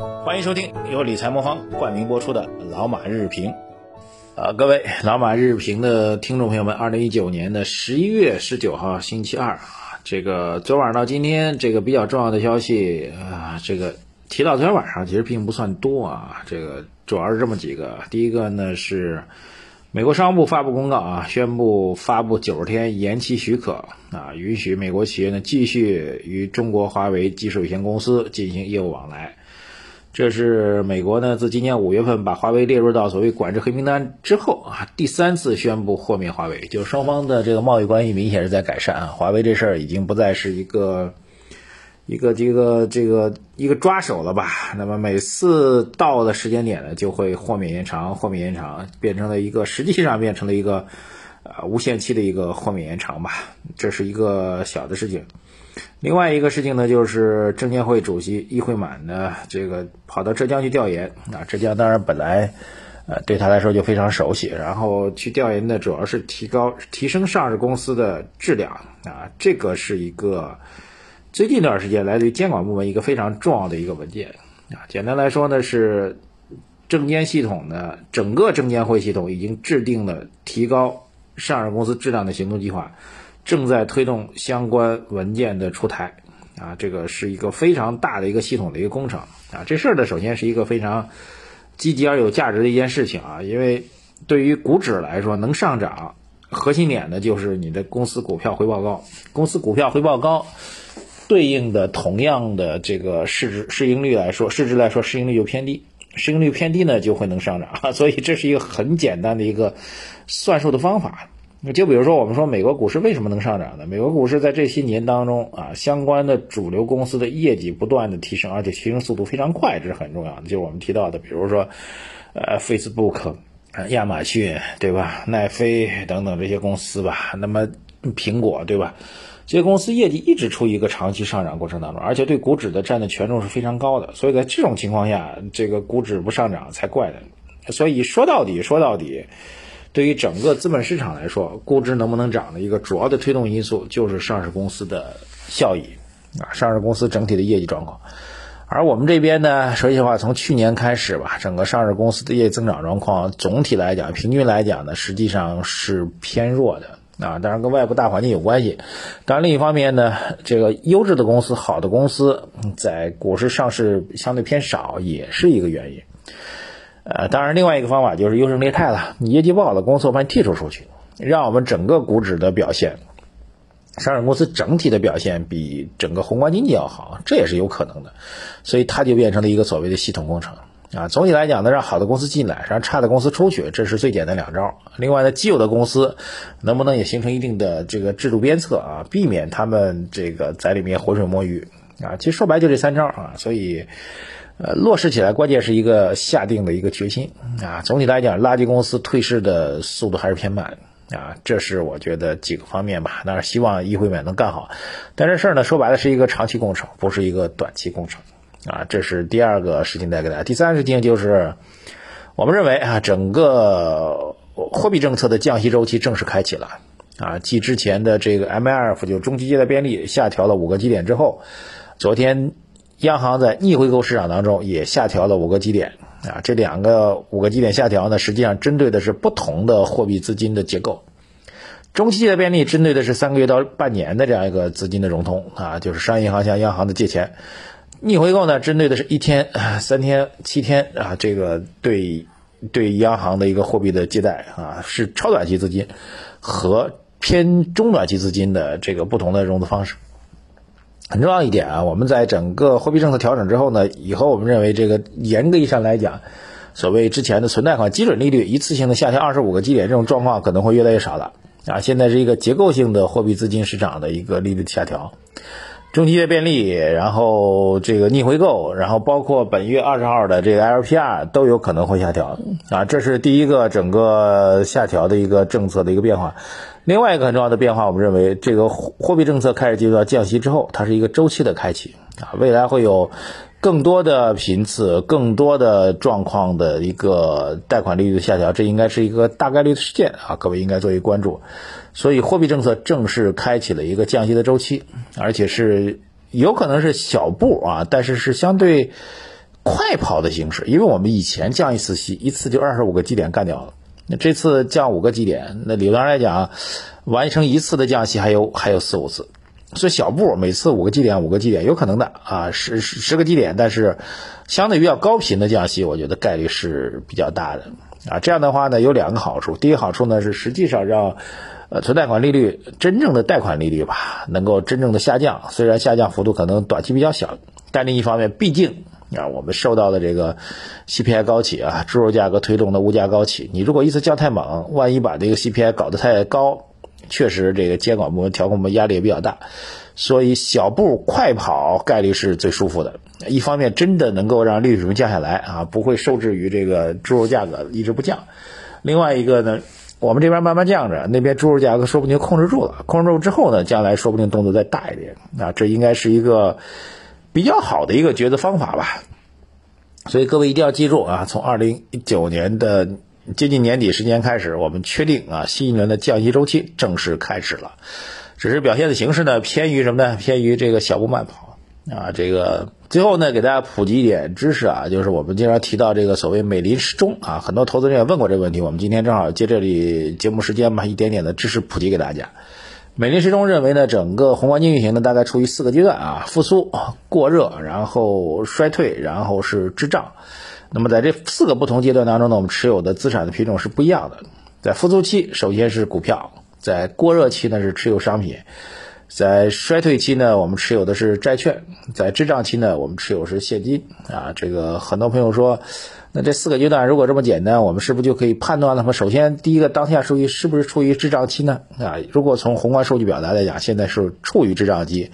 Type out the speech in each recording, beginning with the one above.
欢迎收听由理财魔方冠名播出的《老马日评》。啊，各位老马日评的听众朋友们，二零一九年的十一月十九号星期二啊，这个昨晚到今天，这个比较重要的消息啊，这个提到昨天晚上其实并不算多啊，这个主要是这么几个。第一个呢是美国商务部发布公告啊，宣布发布九十天延期许可啊，允许美国企业呢继续与中国华为技术有限公司进行业务往来。这是美国呢自今年五月份把华为列入到所谓管制黑名单之后啊，第三次宣布豁免华为，就双方的这个贸易关系明显是在改善啊。华为这事儿已经不再是一个一个这个这个一个抓手了吧？那么每次到的时间点呢，就会豁免延长，豁免延长，变成了一个实际上变成了一个呃无限期的一个豁免延长吧。这是一个小的事情。另外一个事情呢，就是证监会主席易会满呢，这个跑到浙江去调研啊。浙江当然本来，呃，对他来说就非常熟悉。然后去调研的主要是提高、提升上市公司的质量啊。这个是一个最近一段时间来自于监管部门一个非常重要的一个文件啊。简单来说呢，是证监系统呢，整个证监会系统已经制定了提高上市公司质量的行动计划。正在推动相关文件的出台，啊，这个是一个非常大的一个系统的一个工程，啊，这事儿呢，首先是一个非常积极而有价值的一件事情啊，因为对于股指来说，能上涨，核心点呢就是你的公司股票回报高，公司股票回报高，对应的同样的这个市值市盈率来说，市值来说市盈率就偏低，市盈率偏低呢就会能上涨，所以这是一个很简单的一个算术的方法。就比如说，我们说美国股市为什么能上涨呢？美国股市在这些年当中啊，相关的主流公司的业绩不断的提升，而且提升速度非常快，这是很重要的。就是我们提到的，比如说，呃，Facebook、亚马逊，对吧？奈飞等等这些公司吧。那么苹果，对吧？这些公司业绩一直处于一个长期上涨过程当中，而且对股指的占的权重是非常高的。所以在这种情况下，这个股指不上涨才怪呢。所以说到底，说到底。对于整个资本市场来说，估值能不能涨的一个主要的推动因素就是上市公司的效益啊，上市公司整体的业绩状况。而我们这边呢，说实话，从去年开始吧，整个上市公司的业绩增长状况，总体来讲，平均来讲呢，实际上是偏弱的啊。当然跟外部大环境有关系。当然另一方面呢，这个优质的公司、好的公司在股市上市相对偏少，也是一个原因。呃，当然，另外一个方法就是优胜劣汰了。你业绩不好的公司，我把你剔除出去，让我们整个股指的表现，上市公司整体的表现比整个宏观经济要好，这也是有可能的。所以它就变成了一个所谓的系统工程啊。总体来讲呢，让好的公司进来，让差的公司出去，这是最简单两招。另外呢，既有的公司能不能也形成一定的这个制度鞭策啊，避免他们这个在里面浑水摸鱼啊？其实说白就这三招啊。所以。呃，落实起来关键是一个下定的一个决心啊。总体来讲，垃圾公司退市的速度还是偏慢啊。这是我觉得几个方面吧。当然，希望议会们能干好。但这事儿呢，说白了是一个长期工程，不是一个短期工程啊。这是第二个事情带给大家。第三个事情就是，我们认为啊，整个货币政策的降息周期正式开启了啊。继之前的这个 MLF 就中期借贷便利下调了五个基点之后，昨天。央行在逆回购市场当中也下调了五个基点啊，这两个五个基点下调呢，实际上针对的是不同的货币资金的结构。中期借贷便利针对的是三个月到半年的这样一个资金的融通啊，就是商业银行向央行的借钱。逆回购呢，针对的是一天、三天、七天啊，这个对对央行的一个货币的借贷啊，是超短期资金和偏中短期资金的这个不同的融资方式。很重要一点啊，我们在整个货币政策调整之后呢，以后我们认为这个严格意义上来讲，所谓之前的存贷款基准利率一次性的下调二十五个基点这种状况可能会越来越少了啊。现在是一个结构性的货币资金市场的一个利率下调，中期的便利，然后这个逆回购，然后包括本月二十号的这个 LPR 都有可能会下调啊。这是第一个整个下调的一个政策的一个变化。另外一个很重要的变化，我们认为这个货币政策开始进入到降息之后，它是一个周期的开启啊，未来会有更多的频次、更多的状况的一个贷款利率的下调，这应该是一个大概率的事件啊，各位应该作为关注。所以货币政策正式开启了一个降息的周期，而且是有可能是小步啊，但是是相对。快跑的形式，因为我们以前降一次息，一次就二十五个基点干掉了。那这次降五个基点，那理论上来讲，完成一次的降息还有还有四五次，所以小步每次五个基点，五个基点有可能的啊，十十十个基点，但是相对于较高频的降息，我觉得概率是比较大的啊。这样的话呢，有两个好处，第一个好处呢是实际上让呃存贷款利率真正的贷款利率吧能够真正的下降，虽然下降幅度可能短期比较小，但另一方面毕竟。啊，我们受到的这个 CPI 高企啊，猪肉价格推动的物价高企，你如果一次降太猛，万一把这个 CPI 搞得太高，确实这个监管部门调控部门压力也比较大。所以小步快跑概率是最舒服的，一方面真的能够让利率水平降下来啊，不会受制于这个猪肉价格一直不降。另外一个呢，我们这边慢慢降着，那边猪肉价格说不定控制住了，控制住之后呢，将来说不定动作再大一点啊，这应该是一个。比较好的一个抉择方法吧，所以各位一定要记住啊！从二零一九年的接近年底时间开始，我们确定啊，新一轮的降息周期正式开始了。只是表现的形式呢，偏于什么呢？偏于这个小步慢跑啊。这个最后呢，给大家普及一点知识啊，就是我们经常提到这个所谓美林时钟啊，很多投资人也问过这个问题。我们今天正好借这里节目时间嘛，一点点的知识普及给大家。美林时钟认为呢，整个宏观经济运行呢，大概处于四个阶段啊：复苏、过热，然后衰退，然后是滞胀。那么在这四个不同阶段当中呢，我们持有的资产的品种是不一样的。在复苏期，首先是股票；在过热期呢，是持有商品；在衰退期呢，我们持有的是债券；在滞胀期呢，我们持有是现金。啊，这个很多朋友说。那这四个阶段如果这么简单，我们是不是就可以判断了吗？首先，第一个当下数据是不是处于滞胀期呢？啊，如果从宏观数据表达来讲，现在是处于滞胀期，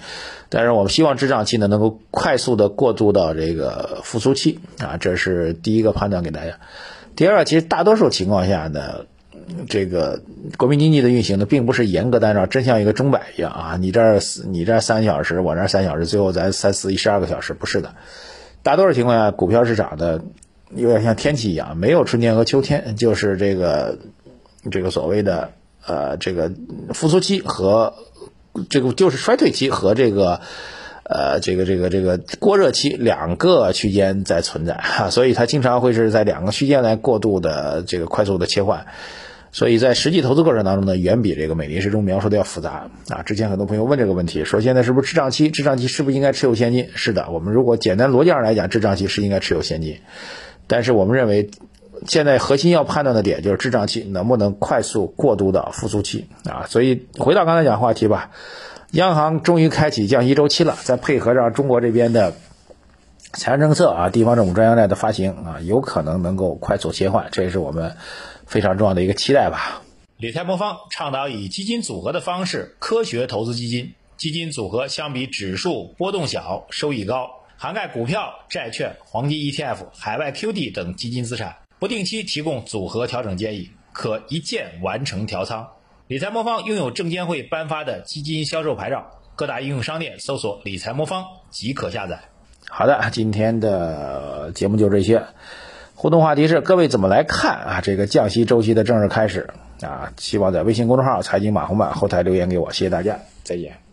但是我们希望滞胀期呢能够快速的过渡到这个复苏期啊，这是第一个判断给大家。第二，其实大多数情况下呢，这个国民经济的运行呢，并不是严格的按照真像一个钟摆一样啊，你这儿你这儿三小时，我这儿三小时，最后咱三四一十二个小时，不是的。大多数情况下，股票市场的。有点像天气一样，没有春天和秋天，就是这个这个所谓的呃这个复苏期和这个就是衰退期和这个呃这个这个这个过热期两个区间在存在哈，所以它经常会是在两个区间来过度的这个快速的切换，所以在实际投资过程当中呢，远比这个美林时钟描述的要复杂啊。之前很多朋友问这个问题，说现在是不是滞胀期？滞胀期是不是应该持有现金？是的，我们如果简单逻辑上来讲，滞胀期是应该持有现金。但是我们认为，现在核心要判断的点就是滞胀期能不能快速过渡到复苏期啊。所以回到刚才讲话题吧，央行终于开启降息周期了，再配合上中国这边的财政政策啊，地方政府专项债的发行啊，有可能能够快速切换，这也是我们非常重要的一个期待吧。理财魔方倡导以基金组合的方式科学投资基金，基金组合相比指数波动小，收益高。涵盖股票、债券、黄金 ETF、海外 QD 等基金资产，不定期提供组合调整建议，可一键完成调仓。理财魔方拥有证监会颁发的基金销售牌照，各大应用商店搜索“理财魔方”即可下载。好的，今天的节目就这些。互动话题是：各位怎么来看啊？这个降息周期的正式开始啊？希望在微信公众号“财经马红版”后台留言给我，谢谢大家，再见。